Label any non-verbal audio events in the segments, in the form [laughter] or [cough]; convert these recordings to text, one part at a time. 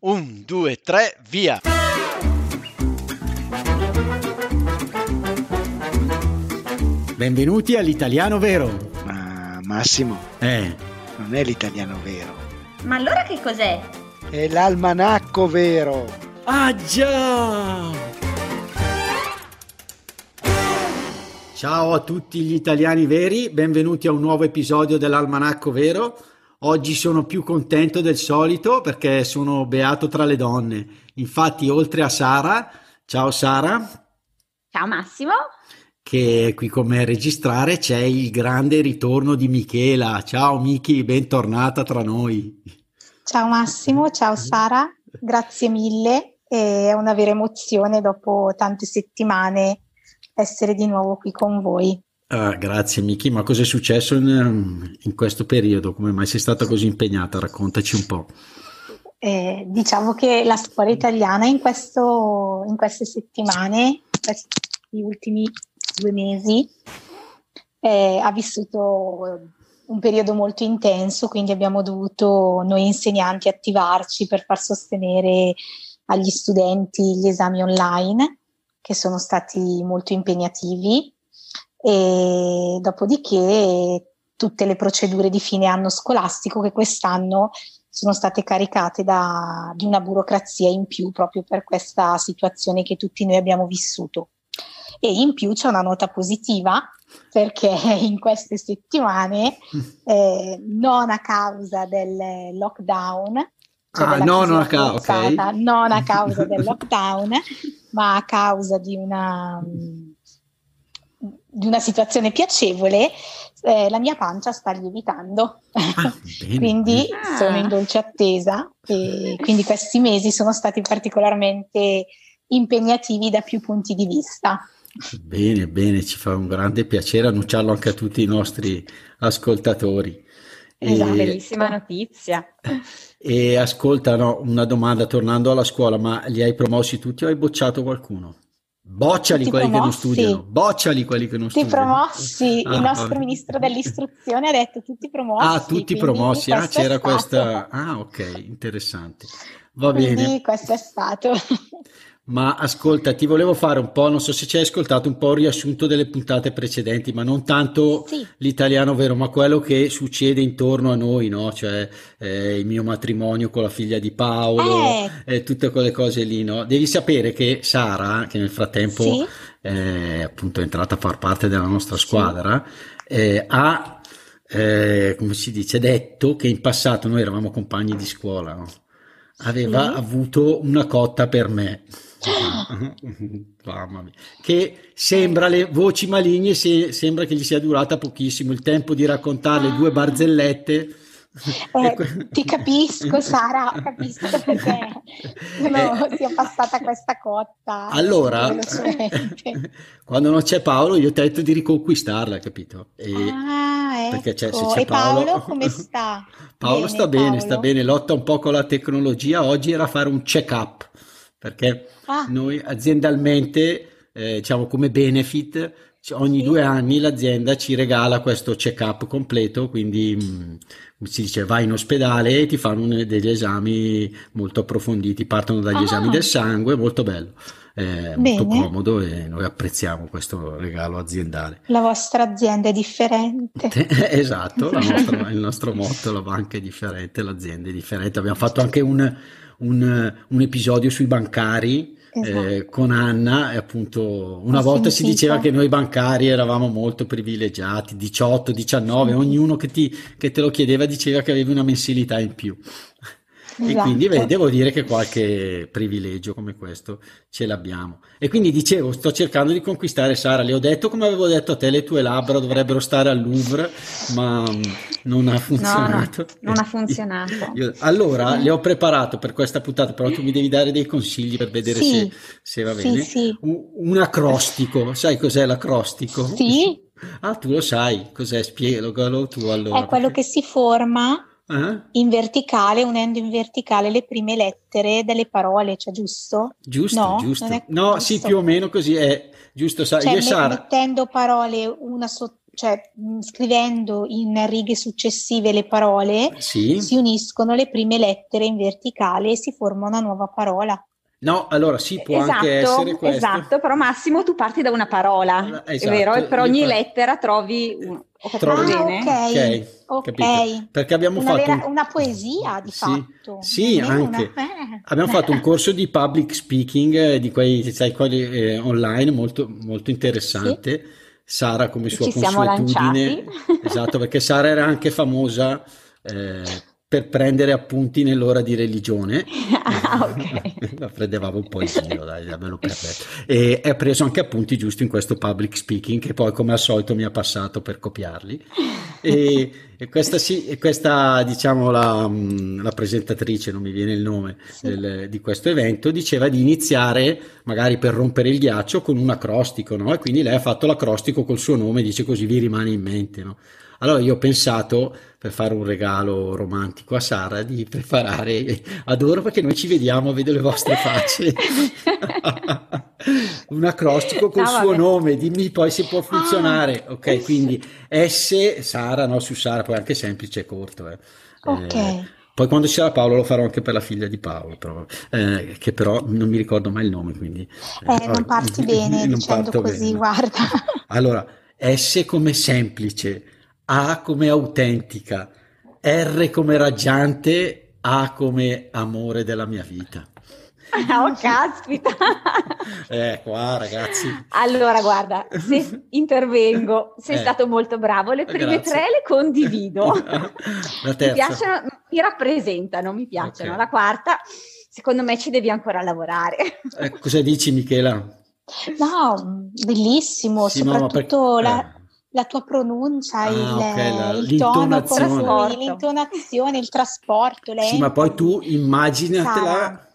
Un, due, tre, via! Benvenuti all'italiano vero. Ma Massimo, Eh, non è l'italiano vero, Ma allora che cos'è? è l'almanacco vero. ah già! Ciao a tutti gli italiani veri, benvenuti a un nuovo episodio dell'Almanacco Vero. Oggi sono più contento del solito perché sono beato tra le donne. Infatti, oltre a Sara, ciao Sara, Ciao Massimo. che è qui con me a registrare, c'è il grande ritorno di Michela. Ciao Miki, bentornata tra noi. Ciao Massimo, ciao Sara, grazie mille. È una vera emozione dopo tante settimane essere di nuovo qui con voi. Ah, grazie Miki, ma cosa è successo in, in questo periodo? Come mai sei stata così impegnata? Raccontaci un po'. Eh, diciamo che la scuola italiana in, questo- in queste settimane, questi ultimi due mesi, eh, ha vissuto un periodo molto intenso, quindi abbiamo dovuto noi insegnanti attivarci per far sostenere agli studenti gli esami online, che sono stati molto impegnativi, e dopodiché tutte le procedure di fine anno scolastico che quest'anno sono state caricate da, di una burocrazia in più proprio per questa situazione che tutti noi abbiamo vissuto. E in più c'è una nota positiva perché [laughs] in queste settimane, [laughs] eh, non a causa del lockdown, cioè Ah, non a ca- ok. forzata, non a causa del [laughs] lockdown, ma a causa di una, di una situazione piacevole, eh, la mia pancia sta lievitando. Ah, [laughs] quindi Ah. sono in dolce attesa e quindi questi mesi sono stati particolarmente impegnativi da più punti di vista. Bene, bene, ci fa un grande piacere annunciarlo anche a tutti i nostri ascoltatori. Esatto, E, bellissima notizia. e ascolta, no, una domanda tornando alla scuola, ma li hai promossi tutti o hai bocciato qualcuno? Bocciali Tutti quelli che non promossi. studiano, bocciali quelli che non Tutti studiano. promossi, Ah, il nostro vabbè. ministro dell'istruzione ha detto tutti promossi. Ah, tutti promossi, ah, c'era questa. Ah, ok, interessante. Va bene. Quindi questo è stato. Ma ascolta, ti volevo fare un po', non so se ci hai ascoltato, un po' il riassunto delle puntate precedenti, ma non tanto Sì. l'italiano vero, ma quello che succede intorno a noi, no? Cioè eh, il mio matrimonio con la figlia di Paolo, Eh. eh, tutte quelle cose lì, no? Devi sapere che Sara, che nel frattempo Sì. è appunto entrata a far parte della nostra squadra, eh, ha, eh, come si dice, detto che in passato noi eravamo compagni di scuola, no? Aveva Sì. avuto una cotta per me. [gasps] Mamma mia. Che sembra le voci maligne, se- sembra che gli sia durata pochissimo il tempo di raccontare le due barzellette. Eh, ti capisco, Sara, capisco [laughs] perché no, Eh, sia passata questa cotta. Allora, [laughs] quando non c'è Paolo, io detto di riconquistarla, capito? E Ah, perché c'è- se ecco. c'è E Paolo, Paolo- come sta? [laughs] Paolo Bene, sta bene, Paolo? sta bene, lotta un po' con la tecnologia. Oggi era fare un check-up, perché Ah. noi aziendalmente, eh, diciamo come benefit, ogni Sì. due anni l'azienda ci regala questo check-up completo, quindi mh, come si dice, vai in ospedale e ti fanno un- degli esami molto approfonditi, partono dagli Ah. esami del sangue, molto bello, è molto comodo e noi apprezziamo questo regalo aziendale. La vostra azienda è differente. [laughs] Esatto, [laughs] nostra- il nostro motto, la banca è differente, l'azienda è differente. Abbiamo fatto anche un, un- un episodio sui bancari eh, Esatto. con Anna e appunto una Ho volta si diceva che noi bancari eravamo molto privilegiati, 18, 19, Sì. ognuno che, ti- che te lo chiedeva diceva che avevi una mensilità in più. E Esatto. quindi beh, devo dire che qualche privilegio come questo ce l'abbiamo. E quindi dicevo, sto cercando di conquistare Sara. Le ho detto, come avevo detto a te, le tue labbra dovrebbero stare al Louvre, ma mm, non ha funzionato. non ha funzionato. Io- allora, le ho preparato per questa puntata, però tu mi devi dare dei consigli per vedere Sì. se, se va Sì, bene. sì. Un, un acrostico, sai cos'è l'acrostico? Sì, Ah, tu lo sai, cos'è? Spiegalo tu allora. è quello che si forma Eh? in verticale, unendo in verticale le prime lettere delle parole, cioè giusto? Giusto, No, giusto. è No, sì, giusto. più o meno così è giusto. Sa- Cioè io Sara. mettendo parole una sotto cioè mh, scrivendo in righe successive le parole, Sì. si uniscono le prime lettere in verticale e si forma una nuova parola. No, allora sì, può esatto, anche essere questo. esatto, però Massimo tu parti da una parola, Esatto, è vero? E per io ogni par- lettera trovi un... Ho capito Trovi- Ah, bene? ok, Ok, ok. capito. Perché abbiamo Una, fatto vera- un- una poesia di Sì, fatto. sì, anche. una- eh. Abbiamo fatto un corso di public speaking eh, di quei, sai, quelli eh, online molto, molto interessante. Sara come sua Ci siamo consuetudine, lanciati. esatto, perché Sara era anche famosa eh, per prendere appunti nell'ora di religione. [laughs] Ah, ok. [laughs] La prendevamo un po' in giro, dai, me lo permetto. E ha preso anche appunti giusto in questo public speaking che poi come al solito mi ha passato per copiarli. E, e questa, sì, e questa diciamo la, mh, la presentatrice, non mi viene il nome Sì. del- di questo evento, diceva di iniziare magari per rompere il ghiaccio con un acrostico, no? E quindi lei ha fatto l'acrostico col suo nome, dice così vi rimane in mente, no? Allora io ho pensato, per fare un regalo romantico a Sara, di preparare, adoro perché noi ci vediamo, vedo le vostre facce, [laughs] un acrostico col No, suo nome, dimmi poi se può funzionare. Ah. Ok, quindi S, Sara, no, su Sara, poi anche semplice e corto. eh. Ok. Eh, poi quando ci sarà Paolo lo farò anche per la figlia di Paolo, però, eh, che però non mi ricordo mai il nome, quindi... Eh, non parti [laughs] bene non dicendo parto così, bene. guarda. Allora, S come semplice, A come autentica, R come raggiante, A come amore della mia vita. [laughs] Oh, caspita! [laughs] Eh, qua ragazzi. Allora, guarda, se [laughs] intervengo, sei Eh. stato molto bravo. Le prime Grazie. tre le condivido. La Mi terza. piacciono, mi rappresentano, mi piacciono. Ok. La quarta, secondo me ci devi ancora lavorare. Eh, cosa dici Michela? No, bellissimo, Sì, no, soprattutto perché- la, la tua pronuncia, Ah, il, ok, la- il tono l'intonazione. con cui, l'intonazione, il trasporto, eh, Sì, ma poi tu immaginatela, Sara.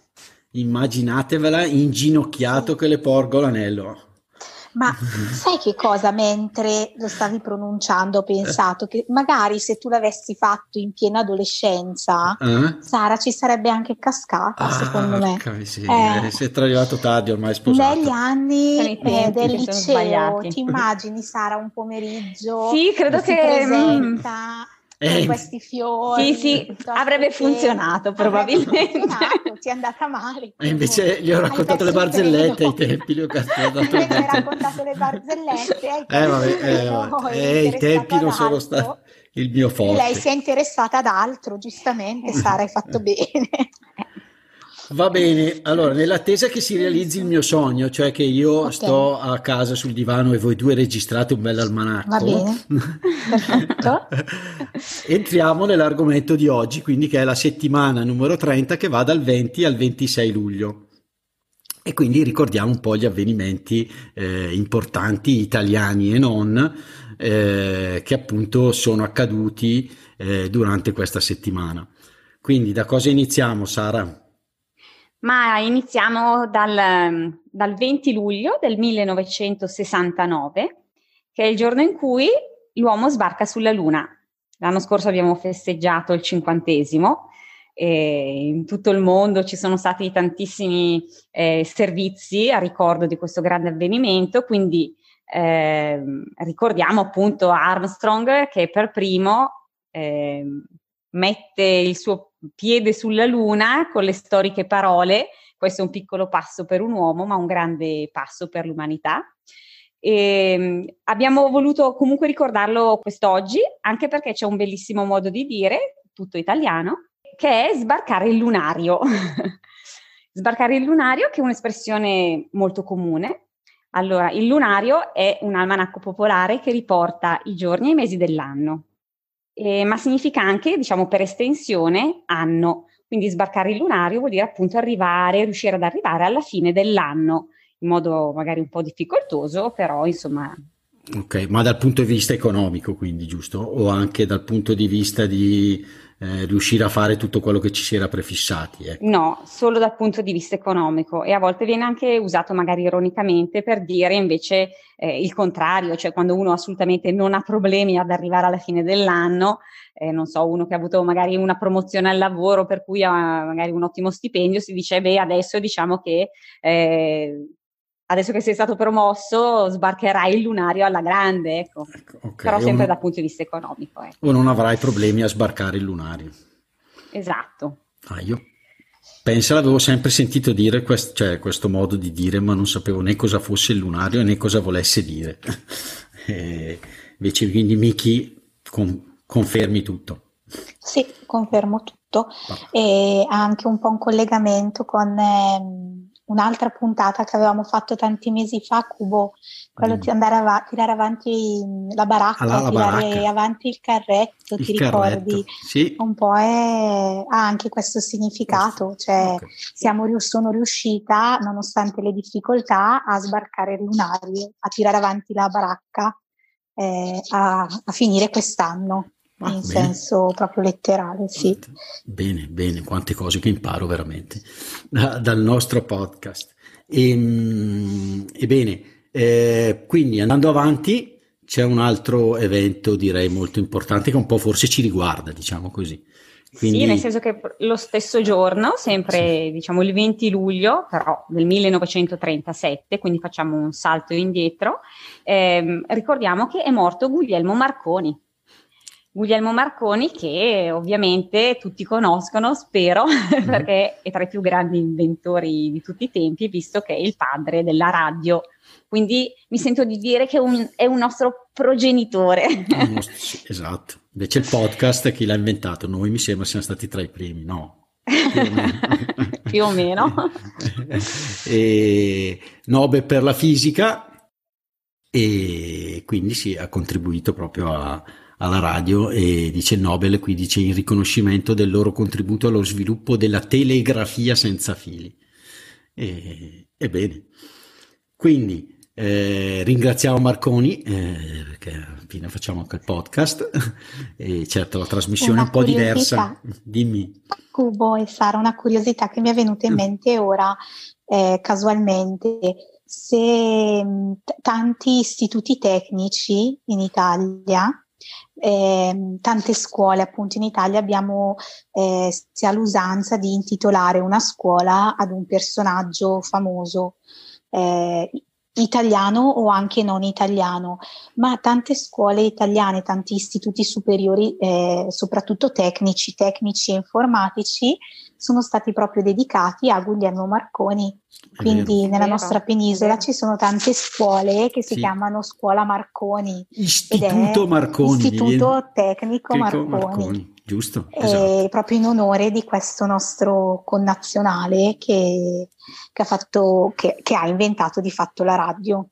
immaginatevela inginocchiato Sì. che le porgo l'anello. Ma [laughs] sai che cosa? Mentre lo stavi pronunciando, ho pensato che magari se tu l'avessi fatto in piena adolescenza, Eh? Sara ci sarebbe anche cascata, secondo me. miseria, Eh. sei arrivato tardi, ormai sposato. Negli anni eh, del liceo, ti immagini Sara un pomeriggio Sì, credo che mm, presenta Eh. con questi fiori. Sì, sì, avrebbe funzionato, avrebbe probabilmente. funzionato, ti è andata male. E invece gli ho raccontato le barzellette ai tempi, gli ho [laughs] raccontato le barzellette, hai [laughs] Eh, vabbè, eh, vabbè. Eh, i tempi non sono stati il mio E lei forte. si è interessata ad altro, giustamente, Sara, hai fatto [laughs] bene. Va bene, allora nell'attesa che si realizzi il mio sogno, cioè che io Ok. sto a casa sul divano e voi due registrate un bel almanacco. Va bene. [laughs] Perfetto. Entriamo nell'argomento di oggi, quindi che è la settimana numero 30 che va dal 20 al 26 luglio. E quindi ricordiamo un po' gli avvenimenti eh, importanti italiani e non eh, che appunto sono accaduti eh, durante questa settimana. Quindi da cosa iniziamo, Sara? Ma iniziamo dal, dal 20 luglio del 1969, che è il giorno in cui l'uomo sbarca sulla Luna. L'anno scorso abbiamo festeggiato il cinquantesimo. E in tutto il mondo ci sono stati tantissimi eh, servizi a ricordo di questo grande avvenimento, quindi eh, ricordiamo appunto Armstrong che per primo eh, mette il suo piede sulla Luna con le storiche parole, questo è un piccolo passo per un uomo, ma un grande passo per l'umanità. E abbiamo voluto comunque ricordarlo quest'oggi, anche perché c'è un bellissimo modo di dire, tutto italiano, che è sbarcare il lunario. [laughs] sbarcare il lunario, che è un'espressione molto comune. Allora, il lunario è un almanacco popolare che riporta i giorni e i mesi dell'anno, eh, ma significa anche, diciamo per estensione, anno. Quindi sbarcare il lunario vuol dire appunto arrivare, riuscire ad arrivare alla fine dell'anno, in modo magari un po' difficoltoso, però insomma Ok, ma dal punto di vista economico, quindi, giusto? O anche dal punto di vista di eh, riuscire a fare tutto quello che ci si era prefissati, ecco. No, solo dal punto di vista economico e a volte viene anche usato magari ironicamente per dire invece eh, il contrario, cioè quando uno assolutamente non ha problemi ad arrivare alla fine dell'anno, eh, non so, uno che ha avuto magari una promozione al lavoro per cui ha magari un ottimo stipendio, si dice beh adesso diciamo che eh, adesso che sei stato promosso sbarcherai il lunario alla grande, ecco. ecco okay. però sempre dal punto di vista economico. Ecco. O non avrai problemi a sbarcare il lunario. Esatto. Ah, io pensa, l'avevo sempre sentito dire quest- cioè, questo modo di dire, ma non sapevo né cosa fosse il lunario né cosa volesse dire. [laughs] e invece quindi Miki con- confermi tutto. Sì, confermo tutto. E ha anche un po' un collegamento con ehm, un'altra puntata che avevamo fatto tanti mesi fa, Cubo, quello mm. di andare a tirare avanti la baracca, Alla, la tirare baracca. avanti il carretto, il ti carretto. ricordi? Sì. Un po' è, ha anche questo significato, cioè Okay. siamo, sono riuscita, nonostante le difficoltà, a sbarcare il lunario, a tirare avanti la baracca, eh, a, a finire quest'anno. Ah, in bene. senso proprio letterale, sì. Bene, bene, quante cose che imparo veramente da- dal nostro podcast. Ehm, Ebbene, eh, quindi andando avanti c'è un altro evento direi molto importante che un po' forse ci riguarda, diciamo così. Quindi, Sì, nel senso che lo stesso giorno, sempre diciamo il 20 luglio, però del 1937, quindi facciamo un salto indietro, ehm, ricordiamo che è morto Guglielmo Marconi. Guglielmo Marconi, che ovviamente tutti conoscono, spero, [laughs] perché è tra i più grandi inventori di tutti i tempi, visto che è il padre della radio. Quindi mi sento di dire che è un, è un nostro progenitore. [laughs] nostro- sì, esatto. Invece il podcast chi l'ha inventato? Noi mi sembra siamo stati tra i primi, no? Più o meno. [laughs] Più o meno. e Nobel per la fisica e quindi sì, ha contribuito proprio a- alla radio e dice il Nobel, qui dice in riconoscimento del loro contributo allo sviluppo della telegrafia senza fili. E, ebbene, quindi eh, ringraziamo Marconi eh, perché fine facciamo anche il podcast [laughs] e certo la trasmissione è Una un po' diversa. Dimmi. Cubo e Sara, una curiosità che mi è venuta in mente ora eh, casualmente. Se mh, t- tanti istituti tecnici in Italia, ehm, tante scuole appunto in Italia abbiamo eh, si l'usanza di intitolare una scuola ad un personaggio famoso. eh, italiano o anche non italiano, ma tante scuole italiane, tanti istituti superiori, eh, soprattutto tecnici, tecnici e informatici, sono stati proprio dedicati a Guglielmo Marconi. Quindi nella nostra penisola ci sono tante scuole che si Sì. chiamano Scuola Marconi. Istituto Marconi. Istituto viene- Tecnico Tecnico Marconi. giusto? Esatto. proprio in onore di questo nostro connazionale che, che ha fatto, che, che ha inventato di fatto la radio.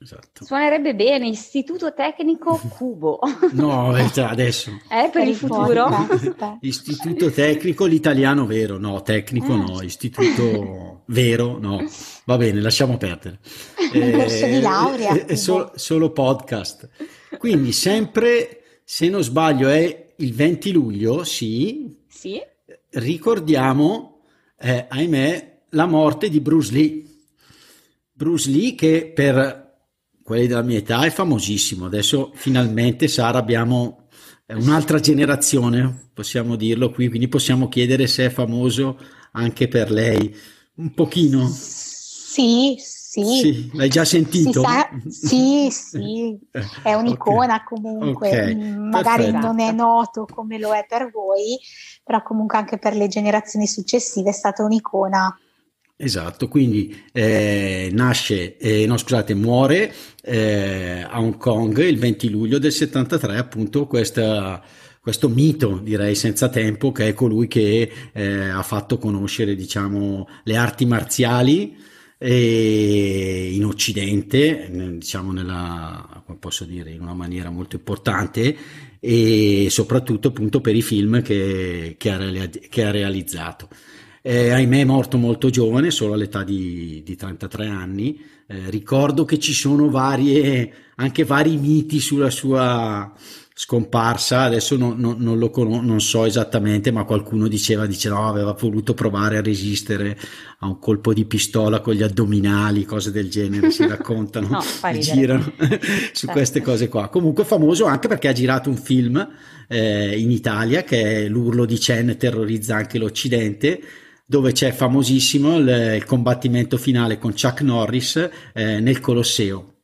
Esatto. Suonerebbe bene, Istituto Tecnico [laughs] Cubo. No, eh, adesso. [laughs] Eh, per il futuro. [laughs] Istituto tecnico, l'italiano vero, no, tecnico Eh. no, istituto vero, no, va bene, lasciamo perdere. Un corso di laurea, È, è solo, solo podcast. Quindi sempre, se non sbaglio, è il 20 luglio, sì, Sì, ricordiamo, eh, ahimè, la morte di Bruce Lee. Bruce Lee che per quelli della mia età è famosissimo. Adesso finalmente, Sara, abbiamo eh, un'altra generazione, possiamo dirlo qui, quindi possiamo chiedere se è famoso anche per lei. Un pochino. Sì, sì. Sì, l'hai già sentito? sa- sì, sì, [laughs] è un'icona Ok. comunque, Ok, Mm, magari perfetto. non è noto come lo è per voi, però comunque anche per le generazioni successive è stata un'icona. Esatto, quindi eh, nasce, eh, no scusate, muore eh, a Hong Kong il 20 luglio del 73, appunto questa, questo mito, direi senza tempo, che è colui che eh, ha fatto conoscere, diciamo, le arti marziali in Occidente, diciamo nella, posso dire, in una maniera molto importante e soprattutto appunto per i film che, che ha, che ha realizzato. Eh, ahimè è morto molto giovane, solo all'età di, di 33 anni. Eh, ricordo che ci sono varie, anche vari miti sulla sua scomparsa, adesso non, non- non lo conosco, non so esattamente, ma qualcuno diceva, dice no, aveva voluto provare a resistere a un colpo di pistola con gli addominali, cose del genere, si [laughs] raccontano, No, ridere. girano [laughs] su Certo. queste cose qua. Comunque famoso anche perché ha girato un film eh, in Italia che è L'urlo di Chen terrorizza anche l'Occidente, dove c'è famosissimo il, il combattimento finale con Chuck Norris eh, nel Colosseo.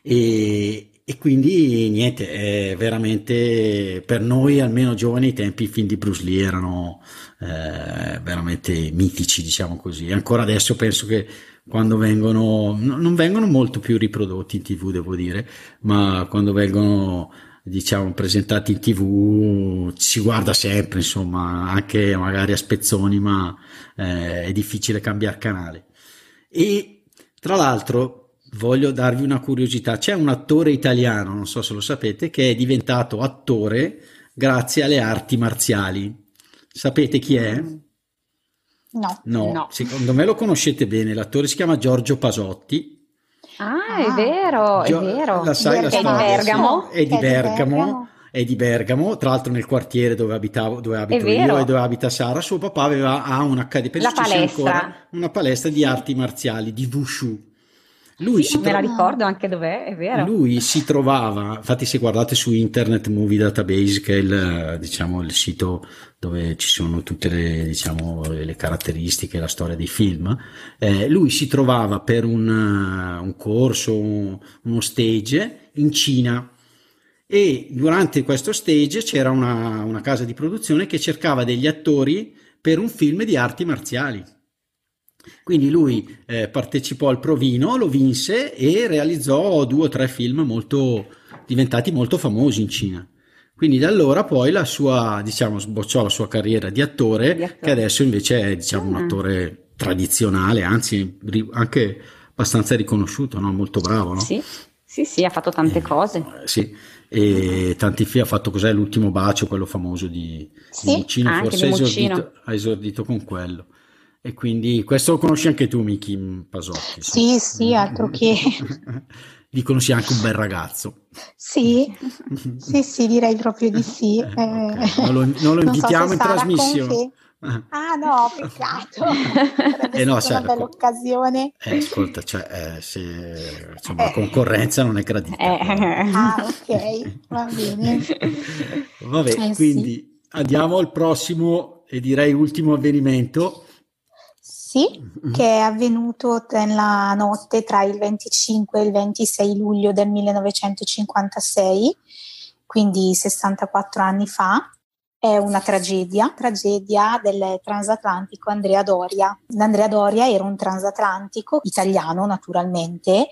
E, e quindi niente, è veramente per noi, almeno giovani, i tempi i film di Bruce Lee erano eh, veramente mitici, diciamo così. Ancora adesso penso che quando vengono, non vengono molto più riprodotti in tv, devo dire, ma quando vengono diciamo presentati in tv si guarda sempre insomma anche magari a spezzoni ma eh, è difficile cambiare canale e tra l'altro voglio darvi una curiosità. C'è un attore italiano, non so se lo sapete, che è diventato attore grazie alle arti marziali. Sapete chi è? No. No, No. secondo me lo conoscete bene. L'attore si chiama Giorgio Pasotti. Ah, è Ah. vero, Gio- è vero. La sai la Che è di storia? Bergamo? È di È di Bergamo. È di Bergamo, tra l'altro nel quartiere dove abitavo, dove abito io e dove abita Sara, suo papà aveva ha un'accademia, penso La ci sia palestra. ancora, una palestra di arti marziali, di Wushu. Lui si Sì, me la tro- ricordo anche dov'è, è vero. lui si trovava, infatti se guardate su Internet Movie Database, che è il, diciamo, il sito dove ci sono tutte le, diciamo, le caratteristiche, la storia dei film, eh, lui si trovava per un, eh, un corso, un- uno stage in Cina e durante questo stage c'era una, una casa di produzione che cercava degli attori per un film di arti marziali. Quindi lui eh, partecipò al provino, lo vinse e realizzò due o tre film molto diventati molto famosi in Cina. Quindi da allora poi la sua, diciamo, sbocciò la sua carriera di attore, Di attore. che adesso invece è, diciamo, un Mm. attore tradizionale, anzi anche abbastanza riconosciuto, no? Molto bravo, no? Sì, sì, sì, ha fatto tante Eh, cose. Sì, e tanti film ha fatto cos'è l'ultimo bacio, quello famoso di, di Sì, Muccino, anche forse di ha esordito, ha esordito con quello. E quindi questo lo conosci anche tu, Miki Pasotti. Sì, sì, altro che. [laughs] Dicono sia anche un bel ragazzo. Sì, sì, sì, direi proprio di sì. Eh, [laughs] ok. Eh, Non lo, non lo so invitiamo se in trasmissione. [laughs] Ah no, peccato. Sarebbe Eh no, Sara, una bella co- occasione. Eh, ascolta, cioè, eh, se, insomma, la concorrenza non è gradita. Eh, Ah, ok, va bene. Vabbè, Eh, sì. quindi andiamo al prossimo e direi ultimo avvenimento. Sì, Mm. che è avvenuto nella notte tra il 25 e il 26 luglio del 1956, quindi 64 anni fa. È una tragedia, tragedia del transatlantico Andrea Doria. L'Andrea Doria era un transatlantico italiano, naturalmente,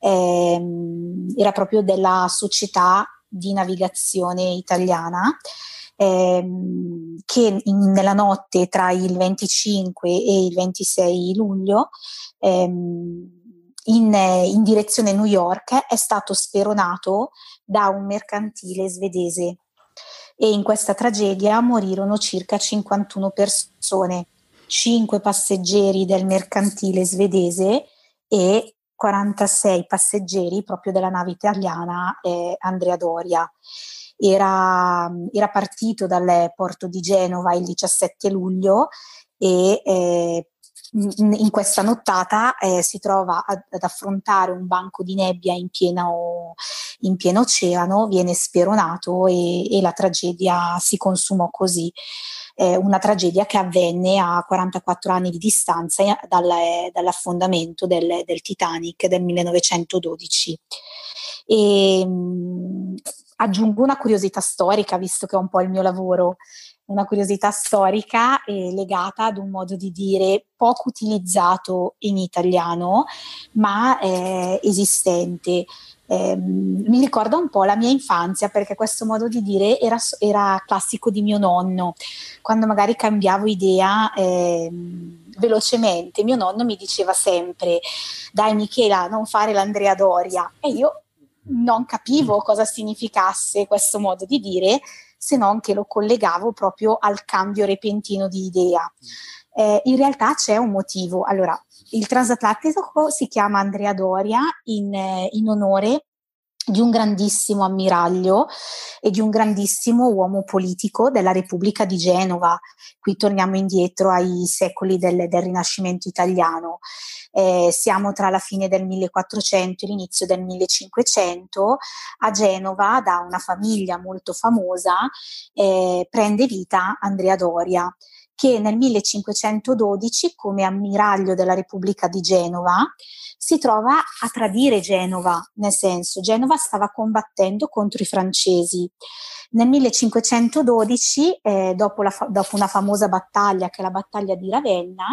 ehm, era proprio della società di navigazione italiana ehm, che in- nella notte tra il 25 e il 26 luglio ehm, in, in direzione New York è stato speronato da un mercantile svedese. E in questa tragedia morirono circa 51 persone, 5 passeggeri del mercantile svedese e 46 passeggeri proprio della nave italiana eh, Andrea Doria era, era partito dal porto di Genova il 17 luglio e eh, in, in questa nottata eh, si trova ad, ad affrontare un banco di nebbia in pieno, in pieno oceano, viene speronato e, e la tragedia si consumò così. Eh, una tragedia che avvenne a 44 anni di distanza eh, dal, dall'affondamento del, del Titanic del 1912. E, mh, aggiungo una curiosità storica, visto che è un po' il mio lavoro, una curiosità storica eh, legata ad un modo di dire poco utilizzato in italiano, ma eh, esistente. Eh, mi ricorda un po' la mia infanzia perché questo modo di dire era, era classico di mio nonno. Quando magari cambiavo idea eh, velocemente, mio nonno mi diceva sempre: Dai, Michela, non fare l'Andrea Doria. E io non capivo cosa significasse questo modo di dire, se non che lo collegavo proprio al cambio repentino di idea. Eh, in realtà c'è un motivo. Allora, il transatlantico si chiama Andrea Doria in, eh, in onore di un grandissimo ammiraglio e di un grandissimo uomo politico della Repubblica di Genova. Qui torniamo indietro ai secoli del, del Rinascimento italiano. Eh, siamo tra la fine del 1400 e l'inizio del 1500. A Genova, da una famiglia molto famosa, eh, prende vita Andrea Doria che nel 1512 come ammiraglio della Repubblica di Genova si trova a tradire Genova, nel senso Genova stava combattendo contro i francesi. Nel 1512, eh, dopo, la, dopo una famosa battaglia che è la battaglia di Ravenna,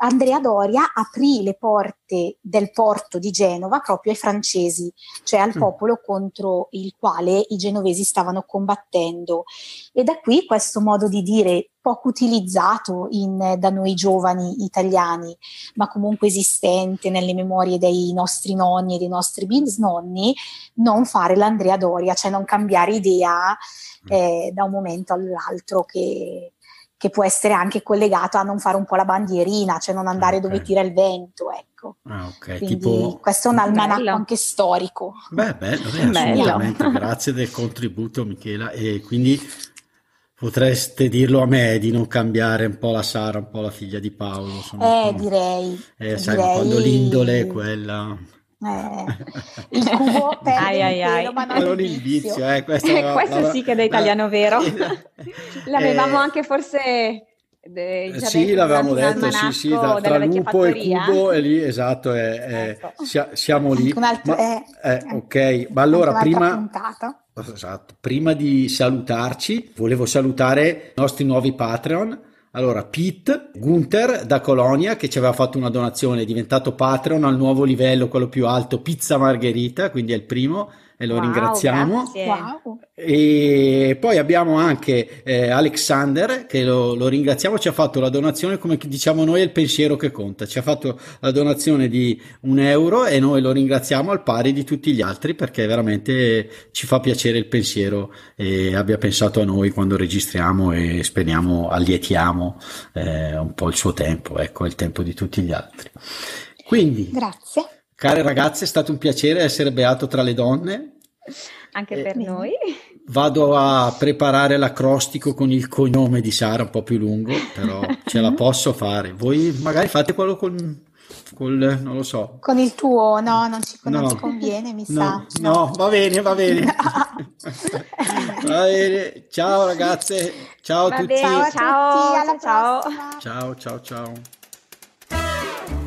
Andrea Doria aprì le porte del porto di Genova proprio ai francesi, cioè al mm. popolo contro il quale i genovesi stavano combattendo. E da qui questo modo di dire poco utilizzato in, da noi giovani italiani, ma comunque esistente nelle memorie dei nostri nonni e dei nostri bisnonni, non fare l'Andrea Doria, cioè non cambiare idea mm. eh, da un momento all'altro che che può essere anche collegato a non fare un po' la bandierina, cioè non andare okay. dove tira il vento, ecco. Ah, okay. Quindi tipo... questo è un almanacco bello. anche storico. Beh, bello, beh, assolutamente, grazie del contributo Michela e quindi potreste dirlo a me di non cambiare un po' la Sara, un po' la figlia di Paolo. Sono eh, direi. Eh, sai, direi... quando l'indole è quella... Eh, il cubo [laughs] perde ai, ai, ai. Ma non, vizio. Eh, questo, eh, [laughs] questo la, sì che è da italiano la, vero. [laughs] L'avevamo eh, anche forse eh, sì, l'avevamo detto, sì, sì, da, tra lupo e cubo è lì, esatto, è, è, ecco. siamo lì. Altro, ma, eh, ok, ma allora prima, esatto, prima di salutarci, volevo salutare i nostri nuovi Patreon allora, Pete Gunther da Colonia che ci aveva fatto una donazione, è diventato Patreon al nuovo livello, quello più alto, Pizza Margherita, quindi è il primo e lo wow, ringraziamo. Wow. E poi abbiamo anche eh, Alexander che lo, lo, ringraziamo, ci ha fatto la donazione come diciamo noi è il pensiero che conta, ci ha fatto la donazione di un euro e noi lo ringraziamo al pari di tutti gli altri perché veramente ci fa piacere il pensiero e abbia pensato a noi quando registriamo e speriamo, allietiamo eh, un po' il suo tempo, ecco il tempo di tutti gli altri. Quindi, grazie. Care ragazze, è stato un piacere essere beato tra le donne. Anche eh, per noi. Vado a preparare l'acrostico con il cognome di Sara, un po' più lungo, però ce la [laughs] posso fare. Voi magari fate quello con, col, non lo so. Con il tuo, no, non ci, no. non ci conviene, mi no, sa. No. no, va bene, va bene. [laughs] va bene. Ciao ragazze, ciao a tutti. Ciao a ciao, tutti, ciao. ciao, ciao, ciao.